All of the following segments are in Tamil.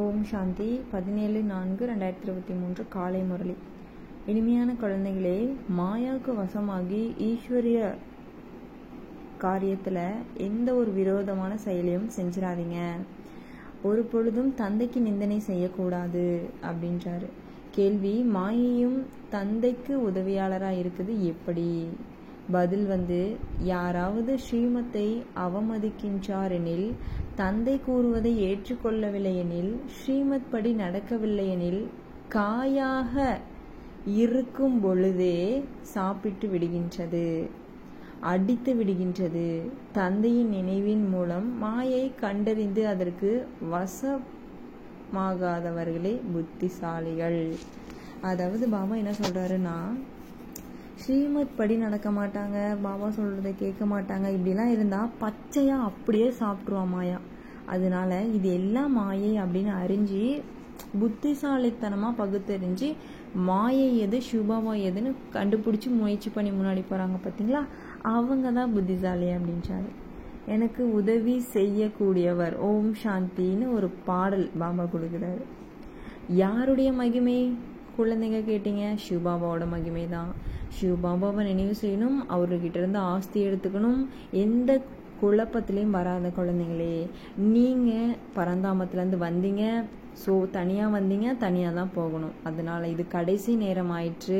ஓம் சாந்தி பதினேழு நான்கு ரெண்டாயிரத்தி இருபத்தி மூன்று காலை முரளி. இனிமையான குழந்தைகளே மாயாவுக்கு வசமாகி ஈஸ்வரிய காரியத்தில் எந்த ஒரு விரோதமான செயலையும் செஞ்சிடாதீங்க ஒரு பொழுதும் தந்தைக்கு நிந்தனை செய்யக்கூடாது அப்படின்றாரு. கேள்வி மாயையும் தந்தைக்கு உதவியாளராக இருக்குது எப்படி? பதில் வந்து யாராவது ஸ்ரீமத்தை அவமதிக்கின்றார் எனில் தந்தை கூறுவதை ஏற்றுக்கொள்ளவில்லையெனில் ஸ்ரீமத் படி நடக்கவில்லையெனில் காயாக இருக்கும் பொழுதே சாப்பிட்டு விடுகின்றது அடித்து விடுகின்றது. தந்தையின் நினைவின் மூலம் மாயை கண்டறிந்து அதற்கு வசமாகாதவர்களே புத்திசாலிகள். அதாவது பாபா என்ன சொல்றாருன்னா ஸ்ரீமத் படி நடக்க மாட்டாங்க பாபா சொல்றதை கேட்க மாட்டாங்க இப்படிலாம் இருந்தா பச்சையா அப்படியே சாப்பிட்ருவான் மாயா. அதனால இது எல்லாம் மாயை அப்படின்னு அறிஞ்சு புத்திசாலித்தனமா பகுத்தறிஞ்சு மாயை எது சுபாவா எதுன்னு கண்டுபிடிச்சி முயற்சி பண்ணி முன்னாடி போறாங்க பார்த்தீங்களா அவங்க தான் புத்திசாலி அப்படின்றாரு. எனக்கு உதவி செய்யக்கூடியவர் ஓம் சாந்தின்னு ஒரு பாடல் பாபா கொடுக்குறாரு. யாருடைய மகிமை? குழந்தைங்க கேட்டீங்க சிவபாபாவோட மகிமை தான் சிவபாபாவை நினைவு செய்யணும் அவர்கிட்ட இருந்து ஆஸ்தி எடுத்துக்கணும். எந்த குழப்பத்திலையும் வராத குழந்தைங்களே நீங்கள் பரந்தாமத்துலேருந்து வந்தீங்க. ஸோ தனியாக வந்தீங்க தனியாக தான் போகணும். அதனால் இது கடைசி நேரம் ஆயிற்று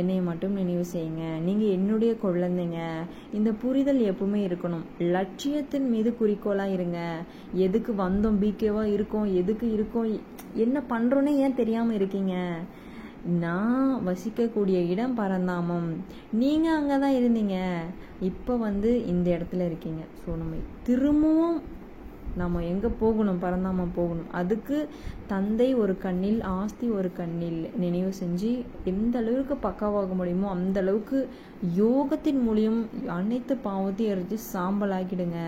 என்னை மட்டும் நினைவு செய்யுங்க. நீங்கள் என்னுடைய குழந்தைங்க. இந்த புரிதல் எப்பவுமே இருக்கணும். லட்சியத்தின் மீது குறிக்கோளாக இருங்க. எதுக்கு வந்தோம் பிகேவாக இருக்கோம் எதுக்கு இருக்கோம் என்ன பண்ணுறோன்னே ஏன் தெரியாமல் இருக்கீங்க? நான் வசிக்கக்கூடிய இடம் பரந்தாமம். நீங்கள் அங்கே தான் இருந்தீங்க. இப்போ வந்து இந்த இடத்துல இருக்கீங்க. ஸோ நம்ம திரும்பவும் நம்ம எங்கே போகணும்? பரந்தாமம் போகணும். அதுக்கு தந்தை ஒரு கண்ணில் ஆஸ்தி ஒரு கண்ணில் நினைவு செஞ்சு எந்த அளவுக்கு பக்காவாக முடியுமோ அந்த அளவுக்கு யோகத்தின் மூலியம் அனைத்து பாவத்தையும் எரிஞ்சு சாம்பலாக்கிடுங்க.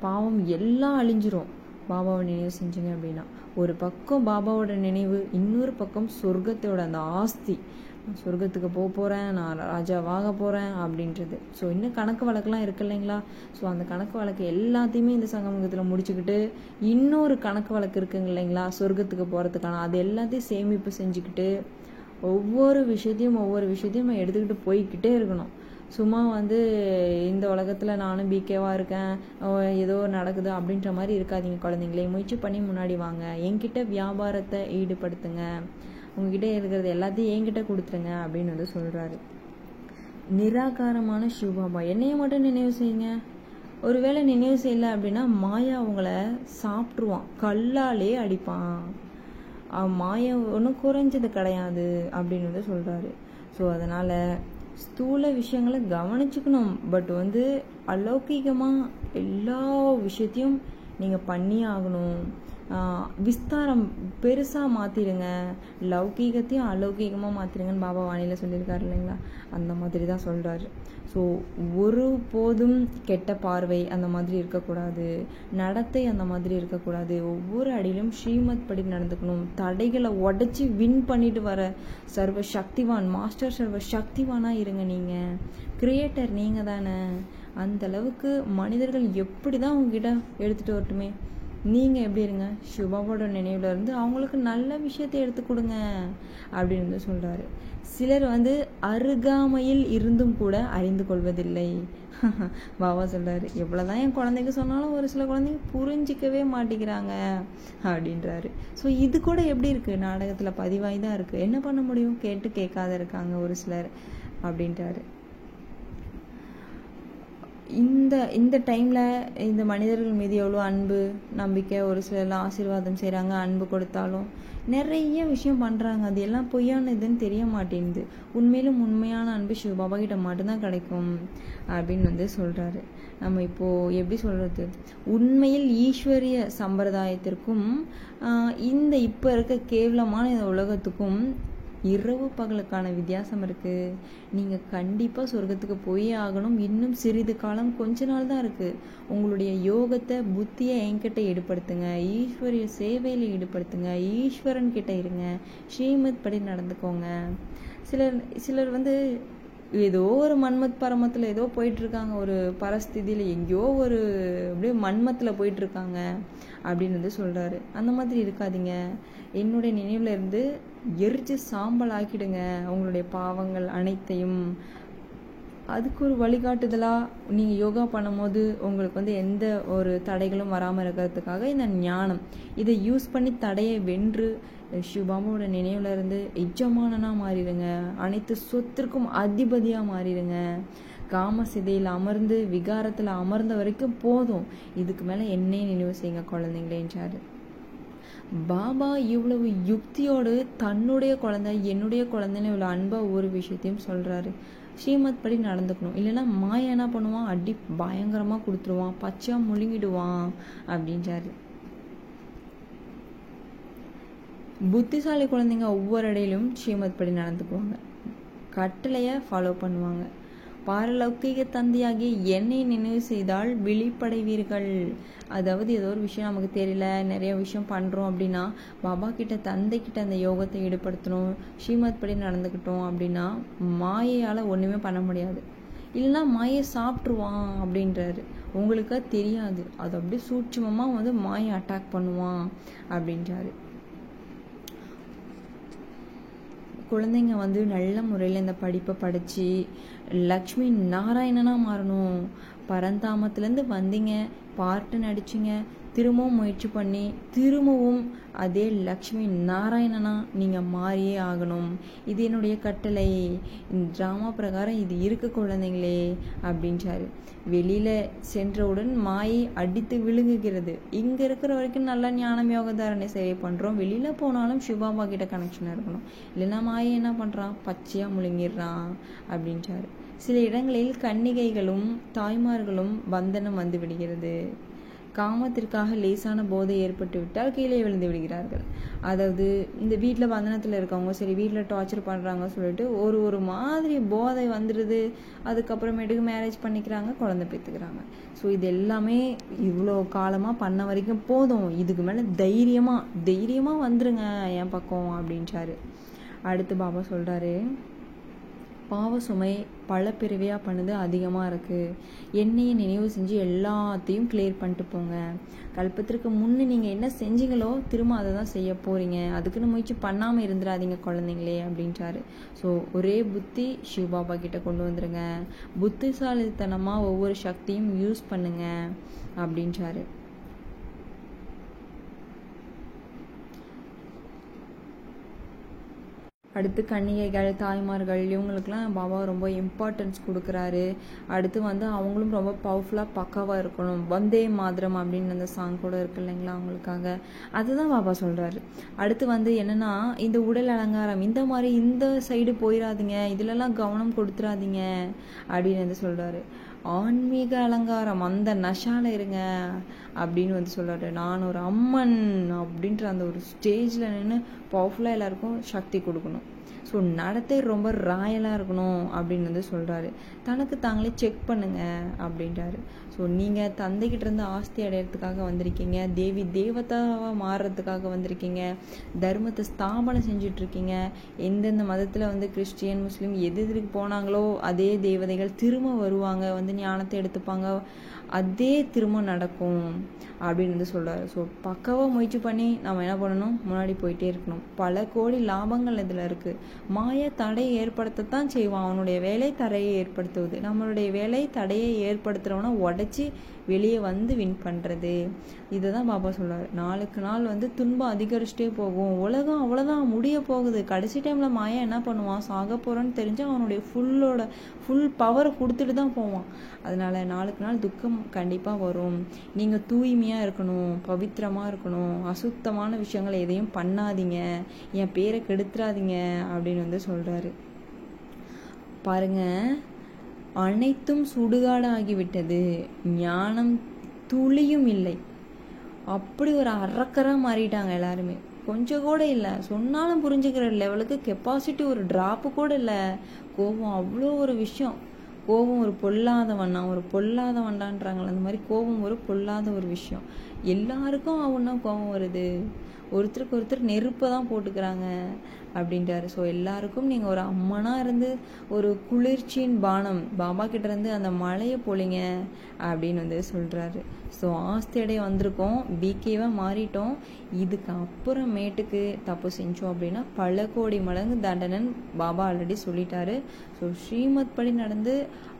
பாவம் எல்லாம் அழிஞ்சிரும். பாபாவை நினைவு செஞ்சீங்க அப்படின்னா ஒரு பக்கம் பாபாவோட நினைவு இன்னொரு பக்கம் சொர்க்கத்தோட அந்த ஆஸ்தி. சொர்க்கத்துக்கு போக போகிறேன் நான் ராஜாவாக போகிறேன் அப்படின்றது. ஸோ இன்னும் கணக்கு வழக்கெலாம் இருக்கு இல்லைங்களா? ஸோ அந்த கணக்கு வழக்கு எல்லாத்தையுமே இந்த சங்கமுகத்தில் முடிச்சுக்கிட்டு இன்னொரு கணக்கு வழக்கு இருக்குங்க இல்லைங்களா? சொர்க்கத்துக்கு போகிறதுக்கான அது எல்லாத்தையும் சேமிப்பு செஞ்சுக்கிட்டு ஒவ்வொரு விஷயத்தையும் ஒவ்வொரு விஷயத்தையும் நம்ம எடுத்துக்கிட்டு போய்கிட்டே இருக்கணும். சும்மா வந்து இந்த உலகத்தில் நானும் பிகேவாக இருக்கேன். ஏதோ நடக்குது அப்படின்ற மாதிரி இருக்காதீங்க குழந்தைங்களே. முயற்சி பண்ணி முன்னாடி வாங்க. என்கிட்ட வியாபாரத்தை ஈடுபடுத்துங்க. உங்ககிட்ட இருக்கிறது எல்லாத்தையும் என்கிட்ட கொடுத்துருங்க அப்படின்னு வந்து சொல்கிறாரு நிராகாரமான சிவபாபா. என்னைய மட்டும் நினைவு செய்யுங்க. ஒருவேளை நினைவு செய்யல அப்படின்னா மாயா அவங்கள சாப்பிட்ருவான் கல்லாலே அடிப்பான். மாயா ஒன்றும் குறைஞ்சது கிடையாது அப்படின்னு வந்து சொல்கிறாரு ஸோ அதனால் ஸ்தூல விஷயங்களை கவனிச்சுக்கணும். பட் வந்து அலௌகிகமாக எல்லா விஷயத்தையும் நீங்கள் பண்ணி ஆகணும் விஸ்தாரம் பெருசாக மாற்றிடுங்க லௌகீகத்தையும் அலௌகீகமாக மாற்றிடுங்கன்னு பாபா வாணியில் சொல்லியிருக்காரு இல்லைங்களா? அந்த மாதிரி தான் சொல்கிறாரு ஸோ ஒரு போதும் கெட்ட பார்வை அந்த மாதிரி இருக்கக்கூடாது. நடத்தை அந்த மாதிரி இருக்கக்கூடாது. ஒவ்வொரு அடியிலும் ஸ்ரீமத் படி நடந்துக்கணும். தடைகளை உடச்சி வின் பண்ணிட்டு வர சர்வ சக்திவான் மாஸ்டர் சர்வ சக்திவானாக இருங்க நீங்கள் கிரியேட்டர் நீங்கள் தானே அந்த அளவுக்கு மனிதர்கள் எப்படி தான் உங்ககிட்ட எடுத்துகிட்டு வரட்டுமே? நீங்கள் எப்படி இருங்க? சிவாவோட நினைவில் இருந்து அவங்களுக்கு நல்ல விஷயத்தை எடுத்து கொடுங்க அப்படின்னு வந்து சொல்கிறாரு சிலர் வந்து அருகாமையில் இருந்தும் கூட அறிந்து கொள்வதில்லை. பாபா சொல்கிறாரு எவ்வளோதான் என் குழந்தைக்கு சொன்னாலும் ஒரு சில குழந்தைங்க புரிஞ்சிக்கவே மாட்டேங்கிறாங்க அப்படின்றாரு. ஸோ இது கூட எப்படி இருக்குது நாடகத்தில் பதிவாகி தான் இருக்குது என்ன பண்ண முடியும்? கேட்டு கேட்காத இருக்காங்க ஒரு சிலர் அப்படின்றாரு. இந்த இந்த டைமில் இந்த மனிதர்கள் மீது எவ்வளோ அன்பு நம்பிக்கை ஒரு சிலர்லாம் ஆசீர்வாதம் செய்கிறாங்க அன்பு கொடுத்தாலும் நிறைய விஷயம் பண்ணுறாங்க அது எல்லாம் பொய்யானதுன்னு தெரிய மாட்டேங்குது. உண்மையிலும் உண்மையான அன்பு சிவபாபா கிட்ட மட்டும்தான் கிடைக்கும் அப்படின்னு வந்து சொல்கிறாரு நம்ம இப்போது எப்படி சொல்கிறது உண்மையில் ஈஸ்வரிய சம்பிரதாயத்திற்கும் இந்த இப்போ இருக்க கேவலமான இந்த உலகத்துக்கும் இரவு பகலுக்கான வித்தியாசம் இருக்குது நீங்கள் கண்டிப்பாக சொர்க்கத்துக்கு போயே ஆகணும். இன்னும் சிறிது காலம் கொஞ்ச நாள் தான் இருக்குது உங்களுடைய யோகத்தை புத்தியை என்கிட்ட ஈடுபடுத்துங்க ஈஸ்வரிய சேவையில் ஈடுபடுத்துங்க. ஈஸ்வரன் கிட்ட இருங்க. ஸ்ரீமத் படி நடந்துக்கோங்க. சிலர் சிலர் வந்து ஏதோ ஒரு மன்மத் பரமத்தில் ஏதோ போயிட்டுருக்காங்க. ஒரு பரஸ்திதியில் எங்கேயோ ஒரு அப்படியே மன்மத்தில் போயிட்டுருக்காங்க அப்படின்னு வந்து சொல்கிறாரு அந்த மாதிரி இருக்காதீங்க. என்னுடைய நினைவில் இருந்து எரிச்சு சாம்பல் ஆக்கிடுங்க. அவங்களுடைய பாவங்கள் அனைத்தையும். அதுக்கு ஒரு வழிகாட்டுதலாக நீங்கள் யோகா பண்ணும்போது உங்களுக்கு வந்து எந்த ஒரு தடைகளும் வராமல் இருக்கிறதுக்காக இந்த ஞானம். இதை யூஸ் பண்ணி தடையை வென்று சிவபாபாவோட நினைவுல இருந்து எஜமானனாக மாறிடுங்க. அனைத்து சொத்திற்கும் அதிபதியாக மாறிடுங்க. காம சிதையில் அமர்ந்து விகாரத்தில் அமர்ந்த வரைக்கும் போதும். இதுக்கு மேலே என்னையே நினைவு செய்யுங்க குழந்தைங்களேன்றாரு பாபா இவ்வளவு யுக்தியோடு தன்னுடைய குழந்தை என்னுடைய குழந்தைன்னு இவ்வளோ அன்பாக ஒரு விஷயத்தையும் சொல்கிறாரு ஸ்ரீமத் படி நடந்துக்கணும். இல்லைன்னா மாயா என்ன பண்ணுவான்? அடி பயங்கரமாக கொடுத்துருவான். பச்சையாக முழுங்கிடுவான். அப்படின்றாரு. புத்திசாலி குழந்தைங்க ஒவ்வொரு இடையிலும் ஸ்ரீமத் படி நடந்துக்குவாங்க. கட்டளையை ஃபாலோ பண்ணுவாங்க. பாரலௌகிக தந்தையாகி என்னை நினைவு செய்தால் விழிப்படைவீர்கள். அதாவது ஏதோ ஒரு விஷயம் நமக்கு தெரியல நிறைய விஷயம் பண்ணுறோம் அப்படின்னா பாபா கிட்ட தந்தை கிட்ட அந்த யோகத்தை ஈடுபடுத்தணும் ஸ்ரீமத் படி நடந்துக்கிட்டோம் அப்படின்னா மாயையால் ஒன்றுமே பண்ண முடியாது. இல்லைன்னா மாயை சாப்பிட்ருவான் அப்படின்றாரு. உங்களுக்கு தெரியாது. அது அப்படியே சூட்சமமாக வந்து மாயை அட்டாக் பண்ணுவான் அப்படின்றாரு. குழந்தைங்க வந்து நல்ல முறையில் இந்த படிப்பை படித்து லக்ஷ்மி நாராயணனாக மாறணும். பரந்தாமத்துலேருந்து வந்தீங்க பாட்டு நடிச்சிங்க திரும்பவும் முயற்சி பண்ணி திரும்பவும் அதே லக்ஷ்மி நாராயணனா நீங்கள் மாறியே ஆகணும். இது என்னுடைய கட்டளை. ட்ராமா பிரகாரம் இது இருக்கு குழந்தைங்களே அப்படின்றாரு. வெளியில் சென்றவுடன் மாயை அடித்து விழுங்குகிறது. இங்கே இருக்கிற வரைக்கும் நல்லா ஞானம் யோக தாரணை சேவை பண்ணுறோம் வெளியில் போனாலும் சிவாபா கிட்ட கனெக்ஷன் இருக்கணும். இல்லைன்னா மாயை என்ன பண்ணுறான் பச்சையாக முழுங்கிடுறான் அப்படின்றாரு. சில இடங்களில் கன்னிகைகளும் தாய்மார்களும் பந்தனம் வந்து விடுகிறது. காமத்திற்காக லேசான போதை ஏற்பட்டு விட்டால் கீழே விழுந்து விடுகிறார்கள். அதாவது இந்த வீட்டில் பந்தனத்தில் இருக்கவங்க சரி வீட்டில் டார்ச்சர் பண்ணுறாங்க சொல்லிட்டு ஒரு ஒரு மாதிரி போதை வந்துடுது. அதுக்கப்புறமேட்டுக்கு மேரேஜ் பண்ணிக்கிறாங்க குழந்தை பெற்றுக்கிறாங்க ஸோ இது எல்லாமே இவ்வளோ காலமாக பண்ண வரைக்கும் போதும். இதுக்கு மேலே தைரியமாக தைரியமாக வந்துருங்க என் பக்கம் அப்படின்றாரு. அடுத்து பாபா சொல்கிறாரு பாவ சுமை பல பிரிவையாக பண்ணுது அதிகமாக இருக்குது என்னையை நினைவு செஞ்சு எல்லாத்தையும் கிளியர் பண்ணிட்டு போங்க. கல்பத்திற்கு முன்னே நீங்கள் என்ன செஞ்சீங்களோ திரும்ப அதை தான் செய்ய போகிறீங்க அதுக்குன்னு முயற்சி பண்ணாமல் இருந்துடாதீங்க குழந்தைங்களே அப்படின்றாரு. ஸோ ஒரே புத்தி சிவபாபா கிட்ட கொண்டு வந்துருங்க. புத்திசாலித்தனமாக ஒவ்வொரு சக்தியும் யூஸ் பண்ணுங்க அப்படின்றாரு. அடுத்து கன்னிகைகள் தாய்மார்கள் இவங்களுக்குலாம் பாபா ரொம்ப இம்பார்ட்டன்ஸ் கொடுக்குறாரு. அடுத்து வந்து அவங்களும் ரொம்ப பவர்ஃபுல்லாக பக்காவாக இருக்கணும். வந்தே மாதிரம் அப்படின்னு அந்த சாங் கூட இருக்கு இல்லைங்களா அவங்களுக்காக. அதுதான் பாபா சொல்கிறாரு அடுத்து வந்து என்னென்னா இந்த உடல் அலங்காரம் இந்த மாதிரி இந்த சைடு போயிடாதீங்க இதுலலாம் கவனம் கொடுத்துறாதீங்க அப்படின்னு வந்து சொல்கிறாரு ஆன்மீக அலங்காரம் அந்த நஷால இருங்க. அப்படின்னு வந்து சொல்கிறாரு நான் ஒரு அம்மன் அப்படின்ற அந்த ஒரு ஸ்டேஜில் நின்று பவர்ஃபுல்லாக எல்லாருக்கும் சக்தி கொடுக்கணும். ஸோ நடத்தை ரொம்ப ராயலாக இருக்கணும் அப்படின்னு வந்து சொல்கிறாரு தனக்கு தாங்களே செக் பண்ணுங்க அப்படின்றாரு. ஸோ நீங்கள் தந்தைகிட்ட இருந்து ஆஸ்தி அடையிறதுக்காக வந்திருக்கீங்க. தேவி தேவதாவாக மாறுறதுக்காக வந்திருக்கீங்க. தர்மத்தை ஸ்தாபனம் செஞ்சிட்ருக்கீங்க. எந்தெந்த மதத்தில் வந்து கிறிஸ்டியன் முஸ்லீம் எது எதுக்கு போனாங்களோ அதே தேவதைகள் திரும்ப வருவாங்க. வந்து ஞானத்தை எடுத்துப்பாங்க. அதே திரும்ப நடக்கும் அப்படின்னு வந்து சொல்கிறார் ஸோ பக்காவாக முயற்சி பண்ணி நம்ம என்ன பண்ணணும்? முன்னாடி போயிட்டே இருக்கணும். பல கோடி லாபங்கள் இதில் இருக்குது மாய தடையை ஏற்படுத்தத்தான் செய்வான். அவனுடைய வேலை தடையை ஏற்படுத்துவது. நம்மளுடைய வேலை தடையை ஏற்படுத்துகிறவனை உடச்சி வெளியே வந்து வின் பண்ணுறது இதை தான் பாபா சொல்கிறார் நாளுக்கு நாள் வந்து துன்பம் அதிகரிச்சுட்டே போகும். உலகம் அவ்வளோதான் முடிய போகுது. கடைசி டைமில் மாயா என்ன பண்ணுவான்? சாக போகிறோன்னு தெரிஞ்சு அவனுடைய ஃபுல்லோட ஃபுல் பவரை கொடுத்துட்டு தான் போவான். அதனால் நாளுக்கு நாள் துக்கம் கண்டிப்பாக வரும். நீங்கள் தூய்மையாக இருக்கணும் பவித்திரமாக இருக்கணும் அசுத்தமான விஷயங்களை எதையும் பண்ணாதீங்க. என் பேரை கெடுத்துறாதீங்க அப்படின்னு வந்து சொல்கிறாரு பாருங்க அனைத்தும் சுடுகாடாகிவிட்டது. ஞானம் துளியும் இல்லை. அப்படி ஒரு அறக்கராக மாறிட்டாங்க எல்லாருமே. கொஞ்சம் கூட இல்லை. சொன்னாலும் புரிஞ்சுக்கிற லெவலுக்கு கெப்பாசிட்டி ஒரு ட்ராப்பு கூட இல்லை. கோபம் அவ்வளோ ஒரு விஷயம். கோபம் ஒரு பொல்லாதவனா ஒரு பொல்லாதவன்டான்றாங்களே அந்த மாதிரி கோபம் ஒரு பொல்லாத ஒரு விஷயம். எல்லாருக்கும் அவனா கோபம் வருது. ஒருத்தருக்கு ஒருத்தர் நெருப்பை தான் போட்டுக்கிறாங்க. அப்படின்ட்டாரு ஸோ எல்லாருக்கும் நீங்கள் ஒரு அம்மனாக இருந்து ஒரு குளிர்ச்சியின் பானம் பாபா கிட்ட இருந்து அந்த மழையை போலிங்க அப்படின்னு வந்து சொல்கிறாரு ஸோ ஆஸ்தியடைய வந்திருக்கோம் பிகேவாக மாறிட்டோம். இதுக்கு அப்புறமேட்டுக்கு தப்பு செஞ்சோம் அப்படின்னா பல கோடி மடங்கு தண்டனன் பாபா ஆல்ரெடி சொல்லிட்டாரு. ஸோ ஸ்ரீமத் படி நடந்து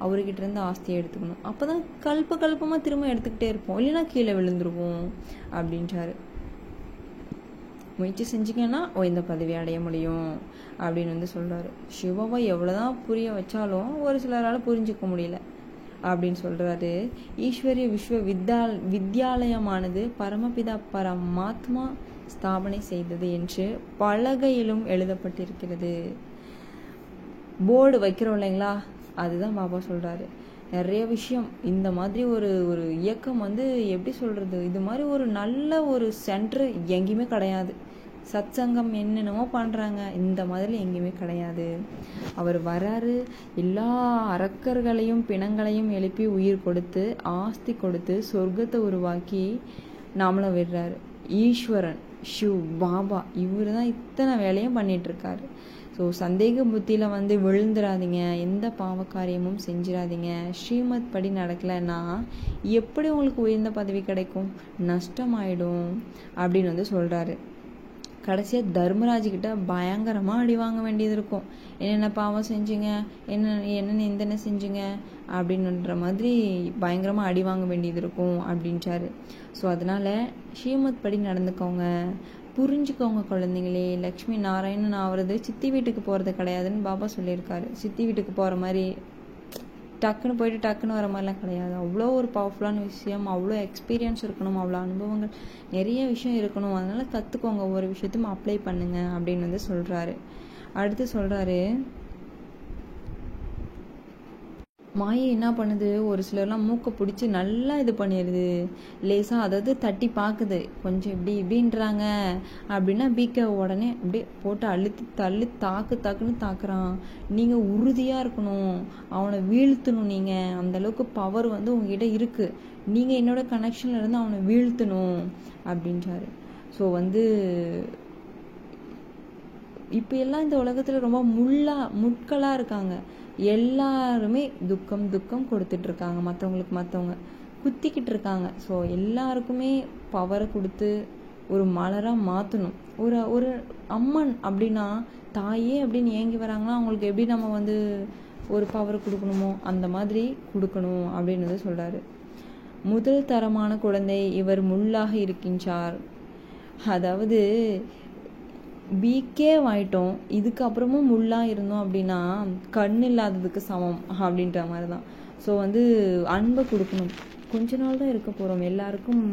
அவர்கிட்ட இருந்து ஆஸ்தியை எடுத்துக்கணும். அப்போ தான் கல்ப கல்பமாக திரும்ப எடுத்துக்கிட்டே இருப்போம். இல்லைன்னா கீழே விழுந்துருவோம் அப்படின்றாரு. முயற்சி செஞ்சீங்கன்னா இந்த பதவி அடைய முடியும் அப்படின்னு வந்து சொல்கிறாரு சிவாவை எவ்வளோதான் புரிய வச்சாலும் ஒரு சிலரால் புரிஞ்சிக்க முடியல அப்படின்னு சொல்கிறாரு ஈஸ்வரிய விஸ்வ வித்யா வித்யாலயமானது பரமபிதா பரமாத்மா ஸ்தாபனை செய்தது என்று பலகையிலும் எழுதப்பட்டிருக்கிறது. போர்டு வைக்கிறோம் இல்லைங்களா? அதுதான் பாபா சொல்கிறாரு நிறைய விஷயம். இந்த மாதிரி ஒரு ஒரு இயக்கம் வந்து எப்படி சொல்கிறது இது மாதிரி ஒரு நல்ல ஒரு சென்டர் எங்கேயுமே கிடையாது. சத்சங்கம் என்னென்னமோ பண்ணுறாங்க இந்த மாதிரி எங்கேயுமே கிடையாது. அவர் வராரு எல்லா அரக்கர்களையும் பிணங்களையும் எழுப்பி உயிர் கொடுத்து ஆஸ்தி கொடுத்து சொர்க்கத்தை உருவாக்கி நாமளும் விடுறாரு. ஈஸ்வரன் ஷிவ் பாபா இவர் தான் இத்தனை வேலையும் பண்ணிட்டு இருக்காரு. ஸோ சந்தேக புத்தியில் வந்து விழுந்துடாதீங்க எந்த பாவக்காரியமும் செஞ்சிடாதீங்க ஸ்ரீமத் படி நடக்கலைன்னா எப்படி உங்களுக்கு உயர்ந்த பதவி கிடைக்கும்? நஷ்டமாயிடும் அப்படின்னு வந்து சொல்கிறாரு கடைசியாக தர்மராஜ்கிட்ட பயங்கரமாக அடி வாங்க வேண்டியது இருக்கும். என்னென்ன பாவம் செஞ்சுங்க? என்ன என்னென்ன எந்தென்ன செஞ்சுங்க? அப்படின்ற மாதிரி பயங்கரமாக அடி வாங்க வேண்டியது இருக்கும் அப்படின்றாரு. ஸோ அதனால் ஸ்ரீமத் படி நடந்துக்கோங்க. புரிஞ்சுக்கோங்க குழந்தைங்களே. லக்ஷ்மி நாராயணன் ஆகிறது சித்தி வீட்டுக்கு போகிறது கிடையாதுன்னு பாபா சொல்லியிருக்காரு. சித்தி வீட்டுக்கு போகிற மாதிரி டக்குன்னு போயிட்டு டக்குன்னு வர மாதிரிலாம் கிடையாது. அவ்வளோ ஒரு பவர்ஃபுல்லான விஷயம் அவ்வளோ எக்ஸ்பீரியன்ஸ் இருக்கணும் அவ்வளோ அனுபவங்கள் நிறைய விஷயம் இருக்கணும். அதனால் கற்றுக்கோங்க ஒவ்வொரு விஷயத்தையும் அப்ளை பண்ணுங்கள் அப்படின்னு வந்து சொல்கிறாரு அடுத்து சொல்கிறாரு மாயை என்ன பண்ணுது? ஒரு சிலர்லாம் மூக்கை பிடிச்சி நல்லா இது பண்ணிடுது லேசாக அதாவது தட்டி பார்க்குது கொஞ்சம் இப்படி இப்படின்றாங்க. அப்படின்னா பீக்க உடனே அப்படியே போட்டு அழுத்தி தள்ளி தாக்கு தாக்குன்னு தாக்குறான். நீங்கள் உறுதியாக இருக்கணும். அவனை வீழ்த்தணும் நீங்கள் அந்தளவுக்கு பவர் வந்து உங்ககிட்ட இருக்குது நீங்கள் என்னோட கனெக்ஷனில் இருந்து அவனை வீழ்த்தணும் அப்படின்றாரு. ஸோ வந்து இப்போ எல்லாம் இந்த உலகத்தில் ரொம்ப முள்ளா முட்களாக இருக்காங்க. எல்லாருமே துக்கம் துக்கம் கொடுத்துட்டு இருக்காங்க மற்றவங்களுக்கு மற்றவங்க குத்திக்கிட்டு இருக்காங்க ஸோ எல்லாருக்குமே பவரை கொடுத்து ஒரு மலராக மாற்றணும் ஒரு ஒரு அம்மன் அப்படின்னா தாயே அப்படின்னு ஏங்கி வராங்கன்னா அவங்களுக்கு எப்படி நம்ம வந்து ஒரு பவர் கொடுக்கணுமோ அந்த மாதிரி கொடுக்கணும் அப்படின்னு வந்து சொல்கிறாரு முதல் தரமான குழந்தை இவர் முள்ளாக இருக்கின்றார். அதாவது வீக்கே ஆயிட்டோம் இதுக்கப்புறமும் முள்ளாக இருந்தோம் அப்படின்னா கண் இல்லாததுக்கு சமம் அப்படின்ற மாதிரி தான் ஸோ வந்து அன்பை கொடுக்கணும். கொஞ்ச நாள் தான் இருக்க போகிறோம் எல்லாருக்கும்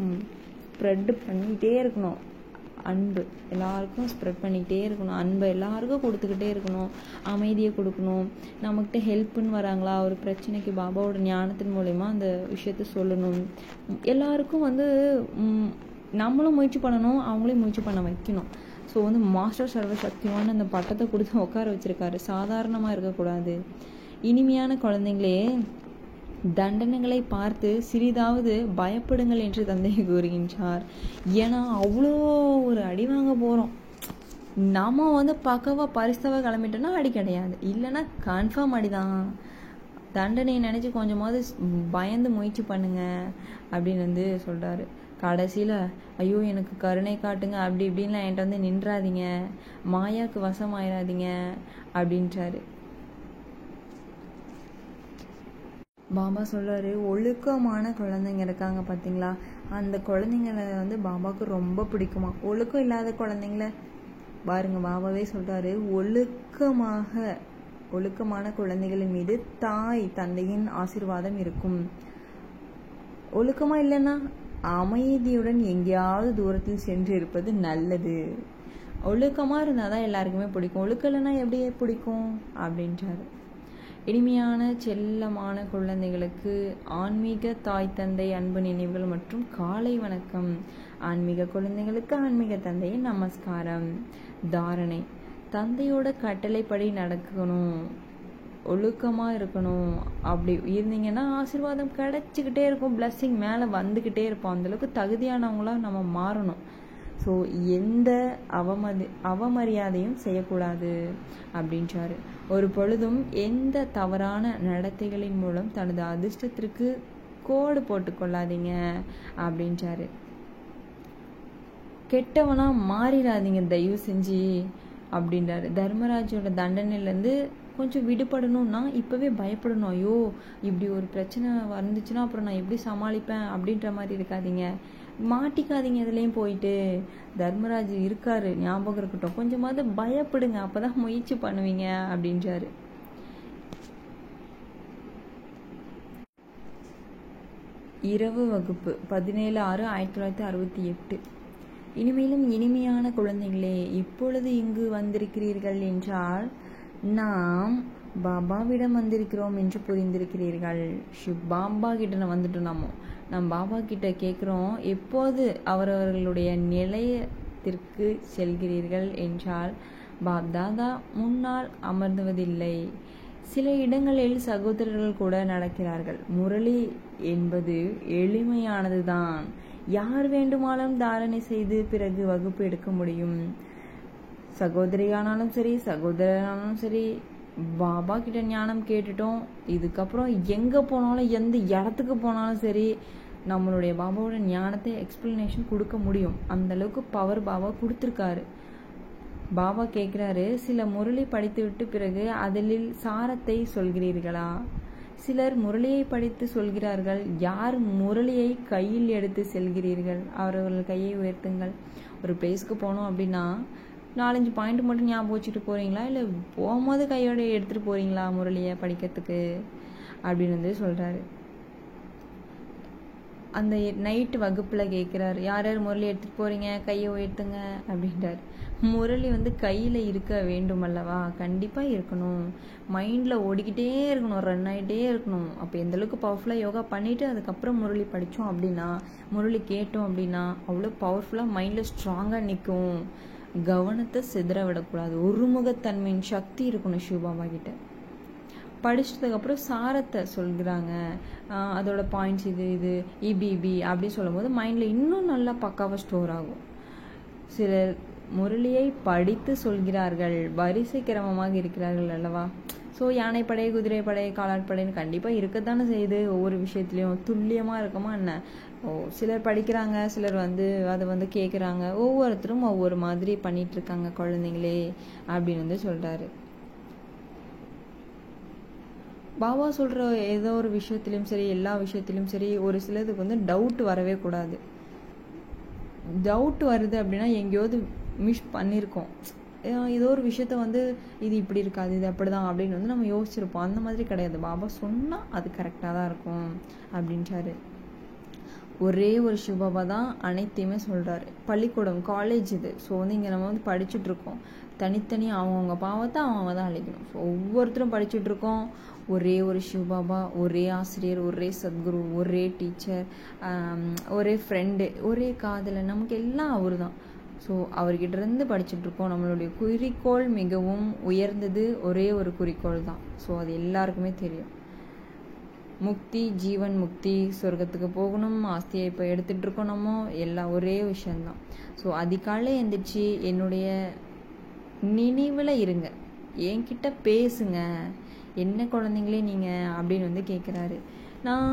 ஸ்ப்ரெட் பண்ணிகிட்டே இருக்கணும். அன்பு. எல்லாருக்கும் ஸ்ப்ரெட் பண்ணிக்கிட்டே இருக்கணும். அன்பை எல்லாருக்கும் கொடுத்துக்கிட்டே இருக்கணும். அமைதியை கொடுக்கணும். நம்மக்கிட்ட ஹெல்ப்புன்னு வராங்களா? ஒரு பிரச்சனைக்கு பாபாவோட ஞானத்தின் மூலயமா அந்த விஷயத்த சொல்லணும். எல்லாருக்கும் வந்து நம்மளும் முயற்சி பண்ணணும். அவங்களையும் முயற்சி பண்ண வைக்கணும். ஸோ வந்து மாஸ்டர் சர்வ சக்தியான அந்த பட்டத்தை கொடுத்து உட்கார வச்சிருக்காரு. சாதாரணமாக இருக்கக்கூடாது. இனிமையான குழந்தைங்களே தண்டனைகளை பார்த்து சிறிதாவது பயப்படுங்கள் என்று தந்தை கூறுகின்றார். ஏன்னா அவ்வளோ ஒரு அடி வாங்க போகிறோம் நம்ம வந்து பக்கவாக பரிசவாக கிளம்பிட்டோன்னா அடி கிடையாது. இல்லைன்னா கன்ஃபார்ம் அடிதான். தண்டனையை நினச்சி கொஞ்சமாவது பயந்து முயற்சி பண்ணுங்க அப்படின்னு வந்து சொல்கிறாரு கடைசியில் ஐயோ எனக்கு கருணை காட்டுங்க அப்படி இப்படின்லாம் என்கிட்ட வந்து நின்றாதீங்க. மாயாவுக்கு வசமாயிராதீங்க அப்படின்றாரு பாபா சொல்கிறாரு ஒழுக்கமான குழந்தைங்க இருக்காங்க பார்த்தீங்களா அந்த குழந்தைங்கள வந்து பாபாவுக்கு ரொம்ப பிடிக்குமா? ஒழுக்கம் இல்லாத குழந்தைங்கள? பாருங்க பாபாவே சொல்கிறாரு ஒழுக்கமாக ஒழுக்கமான குழந்தைகளின் மீது தாய் தந்தையின் ஆசிர்வாதம் இருக்கும். ஒழுக்கமாக இல்லைன்னா அமைதியுடன் எங்கேயாவது தூரத்தில் சென்று இருப்பது நல்லது. ஒழுக்கமாக இருந்தால் தான் எல்லாருக்குமே பிடிக்கும். ஒழுக்கலைன்னா எப்படி பிடிக்கும்? அப்படின்றாரு. இனிமையான செல்லமான குழந்தைகளுக்கு ஆன்மீக தாய் தந்தை அன்பு நினைவுகள் மற்றும் காலை வணக்கம். ஆன்மீக குழந்தைகளுக்கு ஆன்மீக தந்தையின் நமஸ்காரம். தாரணை. தந்தையோட கட்டளைப்படி நடக்கணும். ஒழுக்கமாக இருக்கணும். அப்படி இருந்தீங்கன்னா ஆசீர்வாதம் கிடைச்சிக்கிட்டே இருக்கும். பிளஸ்ஸிங் மேலே வந்துக்கிட்டே இருப்போம் அந்தளவுக்கு தகுதியானவங்களாக நம்ம மாறணும். ஸோ எந்த அவமதி அவமரியாதையும் செய்யக்கூடாது அப்படின்றாரு. ஒரு பொழுதும் எந்த தவறான நடத்தைகளின் மூலம் தனது அதிர்ஷ்டத்திற்கு கோடு போட்டு கொள்ளாதீங்க அப்படின்றாரு. கெட்டவனா மாறிடாதீங்க தயவு செஞ்சு அப்படின்றாரு. தர்மராஜோட தண்டனையிலேருந்து கொஞ்சம் விடுபடணும்னா இப்போவே பயப்படணும். ஐயோ இப்படி ஒரு பிரச்சனை வந்துச்சுன்னா அப்புறம் நான் எப்படி சமாளிப்பேன் அப்படின்ற மாதிரி இருக்காதீங்க. மாட்டிக்காதீங்க இதுலேயும் போயிட்டு. தர்மராஜ் இருக்காரு ஞாபகம் இருக்கட்டும். கொஞ்சமாவது பயப்படுங்க. அப்போதான் முயற்சி பண்ணுவீங்க அப்படின்றாரு. இரவு வகுப்பு பதினேழு ஆறு ஆயிரத்தி தொள்ளாயிரத்தி அறுபத்தி எட்டு. இனிமேலும் இனிமையான குழந்தைகளே இப்பொழுது இங்கு வந்திருக்கிறீர்கள் என்றால் நாம் பாபாவிடம் வந்திருக்கிறோம் என்று புரிந்திருக்கிறீர்கள். ஷிவ் பாபா கிட்ட நான் வந்துட்டோம் நாமோ. நம் பாபா கிட்ட கேட்குறோம் எப்போது அவரவர்களுடைய நிலையத்திற்கு செல்கிறீர்கள் என்றால் பாப்தாதா முன்னால் அமர்ந்துவதில்லை. சில இடங்களில் சகோதரர்கள் கூட நடக்கிறார்கள். முரளி என்பது எளிமையானதுதான். யார் வேண்டுமானாலும் தாரணை செய்து பிறகு வகுப்பு எடுக்க முடியும். சகோதரியானாலும் சரி சகோதரனாலும் சரி பாபா கிட்ட ஞானம் கேட்டுட்டோம். இதுக்கப்புறம் எங்கே போனாலும் எந்த இடத்துக்கு போனாலும் சரி நம்மளுடைய பாபாவோட ஞானத்தை எக்ஸ்பிளனேஷன் கொடுக்க முடியும். அந்த அளவுக்கு பவர் பாபா கொடுத்துருக்காரு. பாபா கேட்குறாரு சில முரளி படித்துவிட்டு பிறகு அதில் சாரத்தை சொல்கிறீர்களா? சிலர் முரளியை படித்து சொல்கிறார்கள் யார் முரளியை கையில் எடுத்து செல்கிறீர்கள்? அவரவர்கள் கையை உயர்த்துங்கள். ஒரு பிளேஸ்க்கு போனோம் அப்படின்னா நாலஞ்சு பாயிண்ட் மட்டும் ஞாபகம் வச்சுட்டு போகிறீங்களா இல்லை போகும்போது கையோட எடுத்துகிட்டு போகிறீங்களா முரளியை படிக்கிறதுக்கு? அப்படின்னு வந்து சொல்கிறாரு அந்த நைட்டு வகுப்பில் கேட்குறாரு யார் யார் முரளி எடுத்துகிட்டு போகிறீங்க கையை உயர்த்துங்க அப்படின்றார். முரளி வந்து கையில் இருக்க வேண்டும் அல்லவா? கண்டிப்பாக இருக்கணும். மைண்டில் ஓடிக்கிட்டே இருக்கணும். ரன் ஆகிட்டே இருக்கணும். அப்போ எந்தளவுக்கு பவர்ஃபுல்லாக யோகா பண்ணிவிட்டு அதுக்கப்புறம் முரளி படித்தோம் அப்படின்னா முரளி கேட்டோம் அப்படின்னா அவ்வளோ பவர்ஃபுல்லாக மைண்டில் ஸ்ட்ராங்காக நிற்கும் கவனத்தை சிதற விடக்கூடாது ஒருமுகத்தன்மையின் சக்தி இருக்கணும் சிவபாபா கிட்ட. படிச்சதுக்கப்புறம் சாரத்தை சொல்கிறாங்க அதோட பாயிண்ட்ஸ் இது இது இபிபி அப்படின்னு சொல்லும்போது மைண்டில் இன்னும் நல்லா பக்காவாக ஸ்டோர் ஆகும். சிலர் முரளியை படித்து சொல்கிறார்கள். வரிசை கிரமமாக இருக்கிறார்கள் அல்லவா? ஸோ யானைப்படை குதிரைப்படை காலாட்படைன்னு கண்டிப்பாக இருக்கத்தானே செய்யுது. ஒவ்வொரு விஷயத்துலையும் துல்லியமாக இருக்குமா என்ன? ஓ சிலர் படிக்கிறாங்க சிலர் வந்து அதை வந்து கேட்குறாங்க ஒவ்வொருத்தரும் ஒவ்வொரு மாதிரி பண்ணிட்டு இருக்காங்க குழந்தைங்களே அப்படின்னு வந்து சொல்கிறாரு பாபா சொல்கிற ஏதோ ஒரு விஷயத்துலையும் சரி எல்லா விஷயத்துலையும் சரி ஒரு சிலதுக்கு வந்து டவுட் வரவே கூடாது. டவுட் வருது அப்படின்னா எங்கேயாவது மிஸ் பண்ணியிருக்கோம் ஏதோ ஒரு விஷயத்த வந்து இது இப்படி இருக்காது இது அப்படி தான் அப்படின்னு வந்து நம்ம யோசிச்சிருப்போம். அந்த மாதிரி கிடையாது. பாபா சொன்னால் அது கரெக்டாக தான் இருக்கும் அப்படின்றாரு. ஒரே ஒரு சிவபாபா தான் அனைத்தையுமே சொல்கிறாரு பள்ளிக்கூடம் காலேஜ் இது. ஸோ வந்து இங்கே நம்ம வந்து படிச்சுட்ருக்கோம். தனித்தனி அவங்கவுங்க பாவத்தை அவங்க தான் அழிக்கணும். ஸோ ஒவ்வொருத்தரும் படிச்சுட்ருக்கோம். ஒரே ஒரு சிவபாபா ஒரே ஆசிரியர் ஒரே சத்குரு ஒரே டீச்சர் ஒரே ஃப்ரெண்டு ஒரே காதலன். நமக்கு எல்லாம் அவர் தான். ஸோ அவர்கிட்ட இருந்து படிச்சுட்ருக்கோம். நம்மளுடைய குறிக்கோள் மிகவும் உயர்ந்தது ஒரே ஒரு குறிக்கோள் தான். ஸோ அது எல்லாருக்குமே தெரியும். முக்தி ஜீவன் முக்தி சொர்க்கத்துக்கு போகணும் ஆஸ்தியை இப்போ எடுத்துகிட்டு இருக்கணுமோ எல்லாம் ஒரே விஷயந்தான் ஸோ அதிகாலை எந்திரிச்சு என்னுடைய நினைவில் இருங்க. என்கிட்ட பேசுங்க. என்ன குழந்தைங்களே நீங்கள் அப்படின்னு வந்து கேட்குறாரு நான்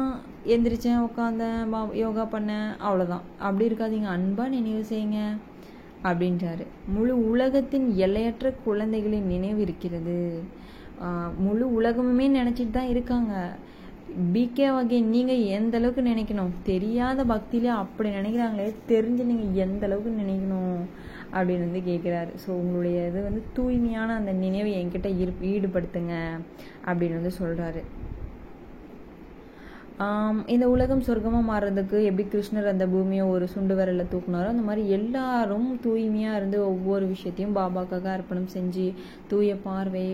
எந்திரிச்சேன் உட்காந்தேன் பா யோகா பண்ணேன் அவ்வளோதான் அப்படி இருக்காதீங்க அன்பாக நினைவு செய்யுங்க அப்படின்றாரு. முழு உலகத்தின் எல்லையற்ற குழந்தைகளின் நினைவு இருக்கிறது. முழு உலகமுமே நினச்சிட்டு தான் இருக்காங்க. பிகே வகை நீங்கள் எந்த அளவுக்கு நினைக்கணும்? தெரியாத பக்தியிலே அப்படி நினைக்கிறாங்களே தெரிஞ்சு நீங்கள் எந்த அளவுக்கு நினைக்கணும்? அப்படின்னு வந்து கேட்குறாரு. ஸோ உங்களுடைய இது வந்து தூய்மையான அந்த நினைவை என்கிட்ட ஈடுபடுத்துங்க அப்படின்னு வந்து சொல்கிறாரு இந்த உலகம் சொர்க்கமாக மாறுறதுக்கு எப்படி கிருஷ்ணர் அந்த பூமியை ஒரு சுண்டு விரலில் தூக்குனாரோ அந்த மாதிரி எல்லாரும் தூய்மையாக இருந்து ஒவ்வொரு விஷயத்தையும் பாபாக்காக அர்ப்பணம் செஞ்சு தூய பார்வை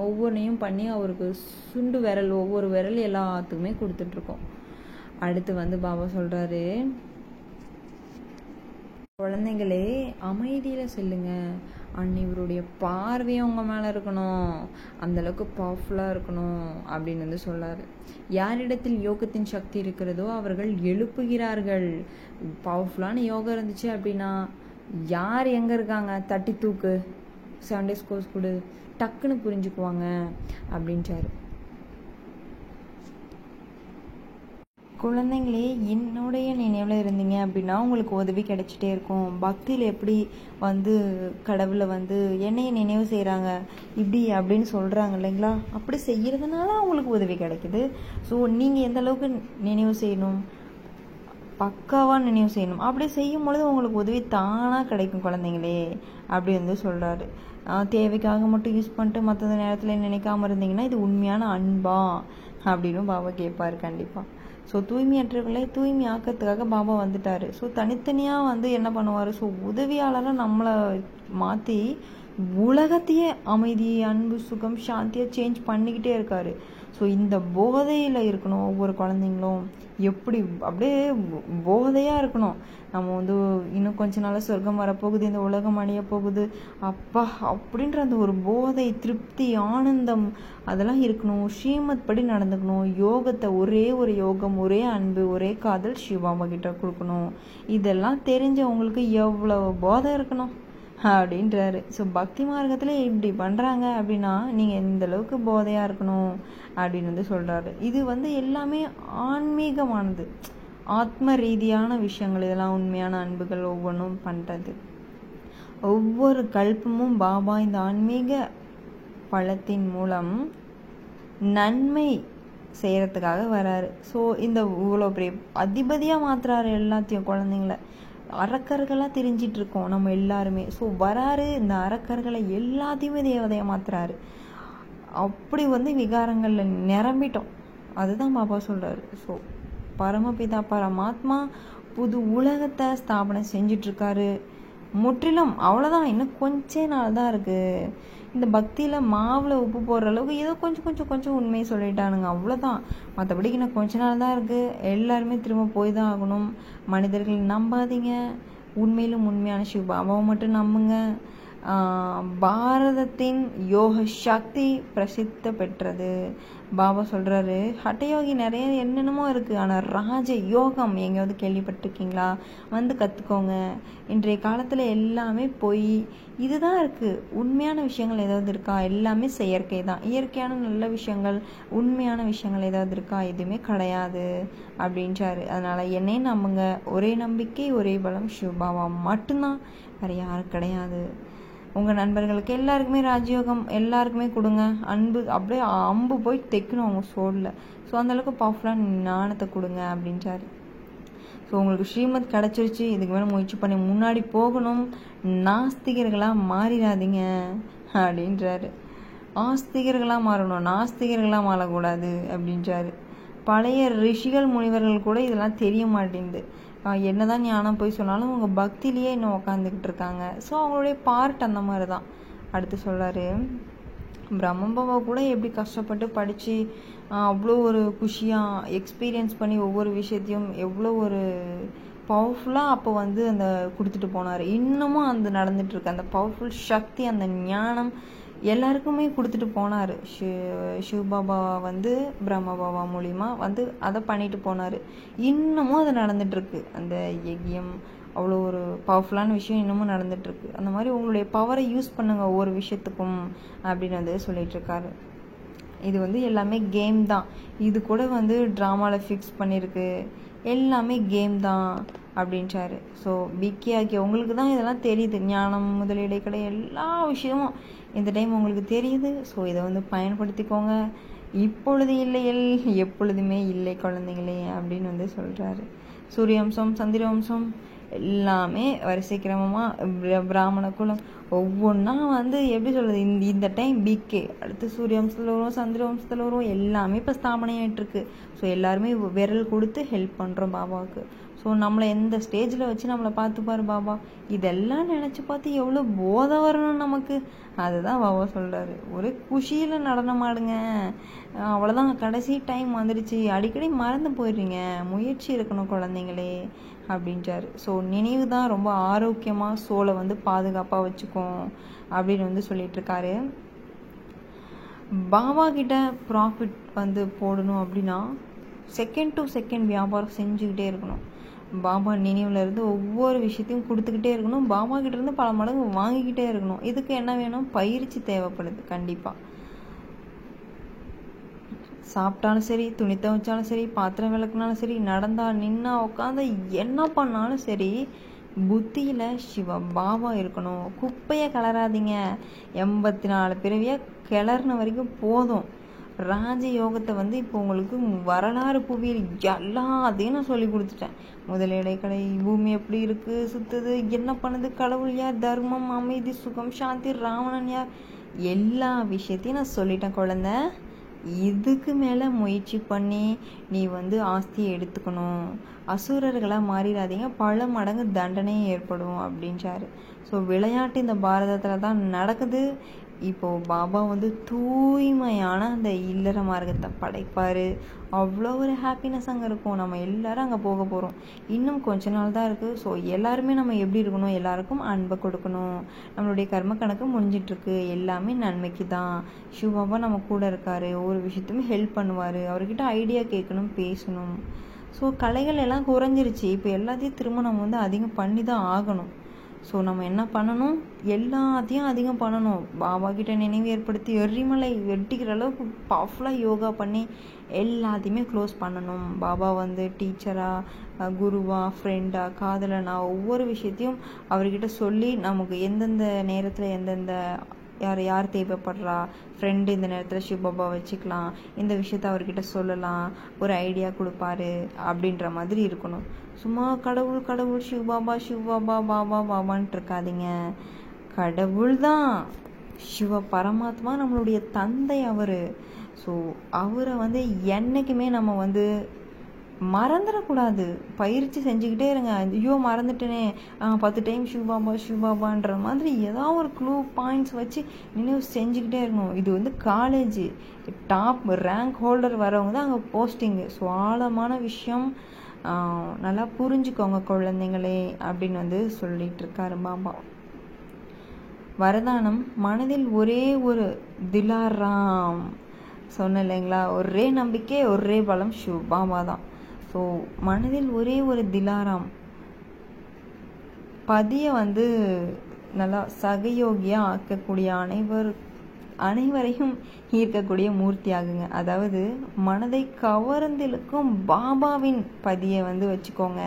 ஒவ்வொன்றையும் பண்ணி அவருக்கு சுண்டு விரல் ஒவ்வொரு விரல் எல்லாத்துக்குமே கொடுத்துட்ருக்கோம் அடுத்து வந்து பாபா சொல்கிறாரு குழந்தைங்களே அமைதியில் செல்லுங்க. அண்ட் இவருடைய பார்வையும் அவங்க மேலே இருக்கணும். அந்தளவுக்கு பவர்ஃபுல்லாக இருக்கணும் அப்படின்னு வந்து சொல்லார். யாரிடத்தில் யோகத்தின் சக்தி இருக்கிறதோ அவர்கள் எழுப்புகிறார்கள். பவர்ஃபுல்லான யோகம் இருந்துச்சு அப்படின்னா யார் எங்கே இருக்காங்க? தட்டி தூக்கு. சண்டே ஸ்கோர்ஸ் கொடு. டக்குன்னு புரிஞ்சுக்குவாங்க. அப்படின்ட்டாரு. குழந்தைங்களே என்னுடைய நினைவில் இருந்தீங்க அப்படின்னா உங்களுக்கு உதவி கிடைச்சிட்டே இருக்கும். பக்தியில் எப்படி வந்து கடவுளை வந்து என்னைய நினைவு செய்கிறாங்க இப்படி அப்படின்னு சொல்கிறாங்க இல்லைங்களா? அப்படி செய்கிறதுனால அவங்களுக்கு உதவி கிடைக்குது. ஸோ நீங்கள் எந்த அளவுக்கு நினைவு செய்யணும்? பக்காவாக நினைவு செய்யணும். அப்படி செய்யும் பொழுது உங்களுக்கு உதவி தானாக கிடைக்கும் குழந்தைங்களே அப்படி வந்து சொல்கிறாரு தேவைக்காக மட்டும் யூஸ் பண்ணிட்டு மற்ற நேரத்தில் நினைக்காம இருந்தீங்கன்னா இது உண்மையான அன்பா அப்படின்னு பாபா கேட்பாரு கண்டிப்பாக ஸோ தூய்மையற்றவர்களை தூய்மை ஆக்கிறதுக்காக பாபா வந்துட்டார். ஸோ தனித்தனியாக வந்து என்ன பண்ணுவார்? ஸோ உதவியாளராக நம்மளை மாற்றி உலகத்தையே அமைதி அன்பு சுகம் சாந்தியாக சேஞ்ச் பண்ணிக்கிட்டே இருக்காரு. ஸோ இந்த போதையில் இருக்கணும் ஒவ்வொரு குழந்தைங்களும். எப்படி? அப்படியே போதையாக இருக்கணும். நம்ம வந்து இன்னும் கொஞ்ச நாள் சொர்க்கம் வரப்போகுது இந்த உலகம் அடைய போகுது. அப்பா அப்படின்ற அந்த ஒரு போதை திருப்தி ஆனந்தம் அதெல்லாம் இருக்கணும். ஸ்ரீமத் படி நடந்துக்கணும். யோகத்தை ஒரே ஒரு யோகம் ஒரே அன்பு ஒரே காதல் சிவாமா கிட்ட கொடுக்கணும். இதெல்லாம் தெரிஞ்சவங்களுக்கு எவ்வளவு போதை இருக்கணும் அப்படின்றாரு. ஸோ பக்தி மார்க்கத்தில் இப்படி பண்ணுறாங்க அப்படின்னா நீங்கள் எந்த அளவுக்கு போதையாக இருக்கணும் அப்படின்னு வந்து சொல்கிறாரு இது வந்து எல்லாமே ஆன்மீகமானது. ஆத்ம ரீதியான விஷயங்கள் இதெல்லாம் உண்மையான அன்புகள் ஒவ்வொன்றும் பண்ணுறது ஒவ்வொரு கல்பமும் பாபா இந்த ஆன்மீக பழத்தின் மூலம் நன்மை செய்கிறதுக்காக வராரு. ஸோ இந்த இவ்வளோ பெரிய அதிபதியாக மாற்றுறாரு எல்லாத்தையும் குழந்தைங்கள. அரக்கர்களாக தெரிஞ்சிட்டு இருக்கோம் நம்ம எல்லாருமே. ஸோ வராரு இந்த அரக்கர்களை எல்லாத்தையுமே தேவதையாக மாற்றுறாரு அப்படி வந்து விகாரங்களில் நிரம்பிட்டோம். அதுதான் பாபா சொல்கிறாரு ஸோ பரமபிதா பரமாத்மா புது உலகத்தை ஸ்தாபனை செஞ்சிட்ருக்காரு. முற்றிலும் அவ்வளோதான் இன்னும் கொஞ்ச நாள் தான் இருக்குது இந்த பக்தியில் மாவில் உப்பு போடுற அளவுக்கு ஏதோ கொஞ்சம் கொஞ்சம் கொஞ்சம் உண்மையை சொல்லிட்டானுங்க. அவ்வளோதான் மற்றபடிக்கு இன்னும் கொஞ்ச நாள் தான் இருக்குது எல்லாருமே திரும்ப போய் தான் ஆகணும். மனிதர்கள் நம்பாதீங்க. உண்மையிலும் உண்மையான சிவ பாபாவை மட்டும் நம்புங்க. பாரதத்தின் யோக சக்தி பிரசித்த பெற்றது. பாபா சொல்கிறாரு ஹட்டயோகி நிறைய என்னென்னமோ இருக்குது ஆனால் ராஜ யோகம் எங்கேயாவது கேள்விப்பட்டிருக்கீங்களா? வந்து கற்றுக்கோங்க இன்றைய காலத்தில் எல்லாமே பொய். இதுதான் இருக்குது உண்மையான விஷயங்கள் ஏதாவது இருக்கா? எல்லாமே செயற்கை தான். இயற்கையான நல்ல விஷயங்கள் உண்மையான விஷயங்கள் ஏதாவது இருக்கா? எதுவுமே கிடையாது. அப்படின்றாரு. அதனால் என்னையும் நம்புங்க. ஒரே நம்பிக்கை ஒரே பலம் சிவபாபா மட்டும்தான். வேறு யாரும் கிடையாது. உங்கள் நண்பர்களுக்கு எல்லாருக்குமே ராஜயோகம் எல்லாருக்குமே கொடுங்க. அன்பு அப்படியே அம்பு போய் தைக்கணும் அவங்க சோடில் ஸோ அந்தளவுக்கு பவர்ஃபுல்லாக ஞானத்தை கொடுங்க அப்படின்றாரு ஸோ உங்களுக்கு ஸ்ரீமத் கிடச்சிருச்சு. இதுக்கு மேலே முயற்சி பண்ணி முன்னாடி போகணும். நாஸ்திகர்களாக மாறிடாதீங்க அப்படின்றாரு. ஆஸ்திகர்களாக மாறணும். நாஸ்திகர்களாக மாறக்கூடாது அப்படின்றாரு பழைய ரிஷிகள் முனிவர்கள் கூட இதெல்லாம் தெரிய மாட்டேங்குது. என்னதான் ஞானம் போய் சொன்னாலும் அவங்க பக்திலேயே இன்னும் உக்காந்துக்கிட்டு இருக்காங்க. ஸோ அவங்களுடைய பார்ட் அந்த மாதிரி தான் அடுத்து சொல்கிறாரு பிரம்மபாபா கூட எப்படி கஷ்டப்பட்டு படித்து அவ்வளோ ஒரு குஷியாக எக்ஸ்பீரியன்ஸ் பண்ணி ஒவ்வொரு விஷயத்தையும் எவ்வளோ ஒரு பவர்ஃபுல்லாக அப்போ வந்து அந்த கொடுத்துட்டு போனார். இன்னமும் அந்த நடந்துட்டுருக்கு. அந்த பவர்ஃபுல் சக்தி அந்த ஞானம் எல்லாருக்குமே கொடுத்துட்டு போனார். ஷி சிவபாபா வந்து பிரம்மபாபா மூலிமா வந்து அதை பண்ணிட்டு போனார். இன்னமும் அது நடந்துட்டுருக்கு. அந்த யஜ்யம் அவ்வளோ ஒரு பவர்ஃபுல்லான விஷயம் இன்னமும் நடந்துட்டுருக்கு. அந்த மாதிரி உங்களுடைய பவரை யூஸ் பண்ணுங்கள் ஒவ்வொரு விஷயத்துக்கும் அப்படின்னு வந்து சொல்லிகிட்ருக்காரு இது வந்து எல்லாமே கேம் தான். இது கூட வந்து ட்ராமாவில் ஃபிக்ஸ் பண்ணியிருக்கு எல்லாமே கேம் தான் அப்படின்ட்டாரு ஸோ பிக்கி ஆக்கி உங்களுக்கு தான் இதெல்லாம் தெரியுது. ஞானம் முதலீடு கடை எல்லா விஷயமும் இந்த டைம் உங்களுக்கு தெரியுது. ஸோ இதை வந்து பயன்படுத்திக்கோங்க. இப்பொழுது இல்லையில் எப்பொழுதுமே இல்லை குழந்தைங்களே அப்படின்னு வந்து சொல்கிறாரு சூரியவம்சம் சந்திரவம்சம் எல்லாமே வரிசை கிரமமாக பிராமண குலம் ஒவ்வொன்றா வந்து எப்படி சொல்கிறது இந்த இந்த டைம் பிகே அடுத்து சூரிய வம்சத்தில் வரும் சந்திர வம்சத்தில் வரும் எல்லாமே இப்போ ஸ்தாபனையாயிட்டுருக்கு. ஸோ எல்லாருமே விரல் கொடுத்து ஹெல்ப் பண்ணுறோம் பாபாவுக்கு. ஸோ நம்மளை எந்த ஸ்டேஜில் வச்சு நம்மளை பார்த்துப்பாரு பாபா. இதெல்லாம் நினச்சி பார்த்து எவ்வளோ போதை வரணும் நமக்கு. அதுதான் பாபா சொல்கிறாரு ஒரு குஷியில் நடனமாடுங்க அவ்வளோதான் கடைசி டைம் வந்துடுச்சு அடிக்கடி மறந்து போயிடுறீங்க. முயற்சி இருக்கணும் குழந்தைங்களே அப்படின்றாரு. ஸோ நினைவு தான் ரொம்ப ஆரோக்கியமாக சோலை வந்து பாதுகாப்பாக வச்சுக்கும் அப்படின்னு வந்து சொல்லிகிட்ருக்காரு பாபா கிட்ட ப்ராஃபிட் வந்து போடணும் அப்படின்னா செகண்ட் டு செகண்ட் வியாபாரம் செஞ்சுக்கிட்டே இருக்கணும். பாபா நினைவுலேருந்து ஒவ்வொரு விஷயத்தையும் கொடுத்துக்கிட்டே இருக்கணும். பாபா கிட்டேருந்து பல மடங்கு வாங்கிக்கிட்டே இருக்கணும். இதுக்கு என்ன வேணும்? பயிற்சி தேவைப்படுது கண்டிப்பாக சாப்பிட்டாலும் சரி துணி துவைச்சாலும் சரி பாத்திரம் விளக்குனாலும் சரி நடந்தா நின்னா உட்காந்து என்ன பண்ணாலும் சரி புத்தியில் சிவ பாபா இருக்கணும். குப்பையை கிளறாதீங்க எண்பத்தி நாலு பிறவியாக கிளறின வரைக்கும் போதும். ராஜ யோகத்தை வந்து இப்போ உங்களுக்கு வரலாறு புவியில் எல்லாத்தையும் நான் சொல்லி கொடுத்துட்டேன். முதலிடை கடை பூமி எப்படி இருக்குது சுத்துது என்ன பண்ணுது கடவுள் யார் தர்மம் அமைதி சுகம் சாந்தி ராவணன் யார்? எல்லா விஷயத்தையும் நான் சொல்லிட்டேன் குழந்த. இதுக்கு மேலே முயற்சி பண்ணி நீ வந்து ஆஸ்தியை எடுத்துக்கணும். அசுரர்களாக மாறிடாதீங்க. பல மடங்கு தண்டனை ஏற்படும் அப்படின்றாரு. ஸோ விளையாட்டு இந்த பாரதத்தில் தான் நடக்குது. இப்போது பாபா வந்து தூய்மையான அந்த இல்லற மார்க்கத்தை படைப்பார். அவ்வளோ ஒரு ஹாப்பினஸ் அங்கே இருக்கும். நம்ம எல்லாரும் அங்கே போக போகிறோம் இன்னும் கொஞ்ச நாள் தான் இருக்குது ஸோ எல்லாருமே நம்ம எப்படி இருக்கணும்? எல்லாருக்கும் அன்பை கொடுக்கணும். நம்மளுடைய கர்ம கணக்கு முடிஞ்சிட்ருக்கு. எல்லாமே நன்மைக்கு தான். சிவபாபா நம்ம கூட இருக்கார். ஒவ்வொரு விஷயத்தையும் ஹெல்ப் பண்ணுவார். அவர்கிட்ட ஐடியா கேட்கணும் பேசணும். ஸோ கலைகள் எல்லாம் குறைஞ்சிருச்சு. இப்போ எல்லாத்தையும் திரும்ப நம்ம வந்து அதிகம் பண்ணி தான் ஆகணும். ஸோ நம்ம என்ன பண்ணணும்? எல்லாத்தையும் அதிகம் பண்ணணும். பாபா கிட்ட நினைவு ஏற்படுத்தி எரிமலை வெட்டிக்கிற அளவுக்கு பவர்ஃபுல்லாக யோகா பண்ணி எல்லாத்தையுமே க்ளோஸ் பண்ணணும். பாபா வந்து டீச்சராக குருவா ஃப்ரெண்டாக காதலனா ஒவ்வொரு விஷயத்தையும் அவர்கிட்ட சொல்லி நமக்கு எந்தெந்த நேரத்தில் எந்தெந்த யார் யார் தேவைப்படுறா? ஃப்ரெண்டு இந்த நேரத்தில் சிவபாபா வச்சுக்கலாம். இந்த விஷயத்த அவர்கிட்ட சொல்லலாம். ஒரு ஐடியா கொடுப்பாரு. அப்படின்ற மாதிரி இருக்கணும். சும்மா கடவுள் கடவுள் சிவபாபா சிவபாபா பாபா பாபான்ட்டு இருக்காதீங்க. கடவுள் தான். சிவ பரமாத்மா நம்மளுடைய தந்தை அவர். ஸோ அவரை வந்து என்றைக்குமே நம்ம வந்து மறந்துடக்கூடாது. பயிற்சி செஞ்சுக்கிட்டே இருங்க. ஐயோ மறந்துட்டேனே. பத்து டைம் ஷூபாபா ஷூபாபான்ற மாதிரி ஏதாவது ஒரு க்ளூ பாயிண்ட்ஸ் வச்சு நினைவு செஞ்சுக்கிட்டே இருக்கணும். இது வந்து காலேஜ் டாப் ரேங்க் ஹோல்டர் வரவங்க தான் அங்கே போஸ்டிங்கு ஸோ ஆழமான விஷயம் நல்லா புரிஞ்சுக்கோங்க குழந்தைங்களே அப்படின்னு வந்து சொல்லிட்டு இருக்காரு பாபா. வரதானம் மனதில் ஒரே ஒரு திலாராம் சொன்ன இல்லைங்களா? ஒரே நம்பிக்கை ஒரே பலம் ஷூ பாபா தான். ஸோ மனதில் ஒரே ஒரு திலாராம். பதிய வந்து நல்லா சகயோகியாக ஆக்கக்கூடிய அனைவர் அனைவரையும் ஈர்க்கக்கூடிய மூர்த்தி ஆகுங்க அதாவது மனதை கவர்ந்திழுக்கும் பாபாவின் பதியை வந்து வச்சுக்கோங்க.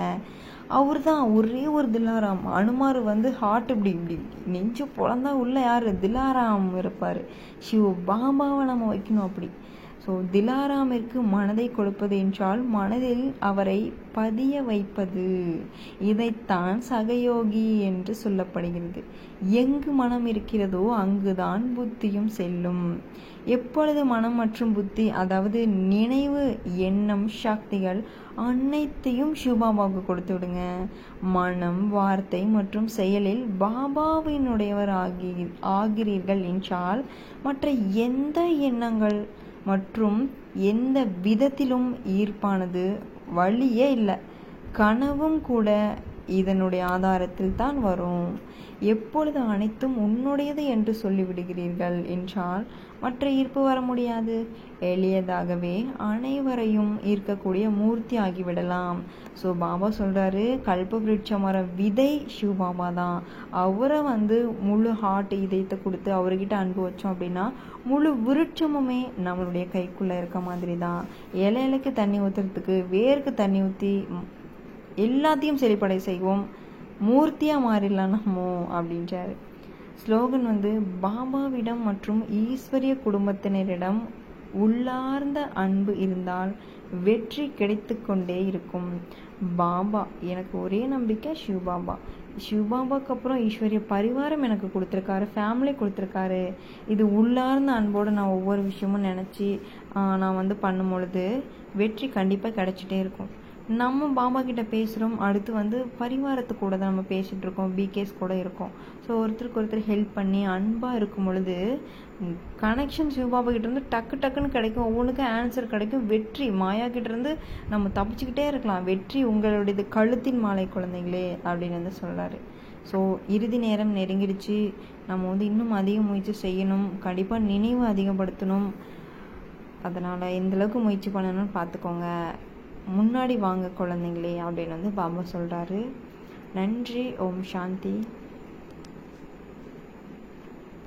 அவர் தான் ஒரே ஒரு திலாராம். அனுமார் வந்து ஹார்ட் இப்படி இப்படி நெஞ்சு பிறந்தா உள்ள யார்? திலாராம் இருப்பார். ஷிவ் பாபாவை நம்ம வைக்கணும் அப்படி. ஸோ திலாராமிற்கு மனதை கொடுப்பது என்றால் மனதில் அவரை பதிய வைப்பது. இதைத்தான் சகயோகி என்று சொல்லப்படுகிறது. எங்கு மனம் இருக்கிறதோ அங்குதான் புத்தியும் செல்லும். எப்பொழுது மனம் மற்றும் புத்தி அதாவது நினைவு எண்ணம் சக்திகள் அனைத்தையும் சிவபாபாவுக்கு கொடுத்து விடுங்க. மனம் வார்த்தை மற்றும் செயலில் பாபாவினுடையவர் ஆகி ஆகிறீர்கள் என்றால் மற்ற எந்த எண்ணங்கள் மற்றும் எந்த விதத்திலும் ஈர்ப்பானது வழியே இல்லை. கனவும் கூட இதனுடைய ஆதாரத்தில் தான் வரும். எப்பொழுது அனைத்தும் உன்னுடையது என்று சொல்லிவிடுகிறீர்கள் என்றால் மற்ற ஈர்ப்பு வர முடியாது. எளியதாகவே அனைவரையும் ஈர்க்கக்கூடிய மூர்த்தி ஆகிவிடலாம் ஸோ பாபா சொல்கிறாரு கல்ப விருட்ச மர விதை சிவ பாபா தான். அவரை வந்து முழு ஹார்ட் இதயத்தை கொடுத்து அவர்கிட்ட அன்பு வச்சோம் அப்படின்னா முழு விருட்சமுமே நம்மளுடைய கைக்குள்ளே இருக்க மாதிரி தான் இலையிலைக்கு தண்ணி ஊற்றுறதுக்கு வேருக்கு தண்ணி ஊற்றி எல்லாத்தையும் செழிப்படை செய்வோம். மூர்த்தியாக மாறிடலாம் நம்மோ அப்படின்றாரு. ஸ்லோகன் வந்து பாபாவிடம் மற்றும் ஈஸ்வரிய குடும்பத்தினரிடம் உள்ளார்ந்த அன்பு இருந்தால் வெற்றி கிடைத்து கொண்டே இருக்கும். பாபா எனக்கு ஒரே நம்பிக்கை சிவபாபா சிவபாபாக்கு அப்புறம் ஈஸ்வரிய பரிவாரம் எனக்கு கொடுத்துருக்காரு ஃபேமிலி கொடுத்துருக்காரு. இது உள்ளார்ந்த அன்போடு நான் ஒவ்வொரு விஷயமும் நினச்சி நான் வந்து பண்ணும் பொழுது வெற்றி கண்டிப்பாக கிடைச்சிட்டே இருக்கும். நம்ம பாபா கிட்ட பேசுகிறோம் அடுத்து வந்து பரிவாரத்து கூட தான் நம்ம பேசிகிட்டு இருக்கோம் பிகேஸ் கூட இருக்கோம். ஸோ ஒருத்தருக்கு ஒருத்தர் ஹெல்ப் பண்ணி அன்பாக இருக்கும் பொழுது கனெக்ஷன் சிவபாபா கிட்டேருந்து டக்கு டக்குன்னு கிடைக்கும். ஒவ்வொன்றுக்கும் ஆன்சர் கிடைக்கும். வெற்றி மாயா கிட்டேருந்து நம்ம தப்பிச்சுக்கிட்டே இருக்கலாம். வெற்றி உங்களுடையது கழுத்தின் மாலை குழந்தைங்களே அப்படின்னு வந்து சொல்கிறாரு ஸோ இறுதி நேரம் நெருங்கிடுச்சு. நம்ம வந்து இன்னும் அதிக முயற்சி செய்யணும். கண்டிப்பாக நினைவு அதிகப்படுத்தணும். அதனால் எந்தளவுக்கு முயற்சி பண்ணணும்னு பார்த்துக்கோங்க. முன்னாடி வாங்க குழந்தைங்களே அப்படின்னு வந்து பாபா சொல்கிறாரு நன்றி ஓம் சாந்தி.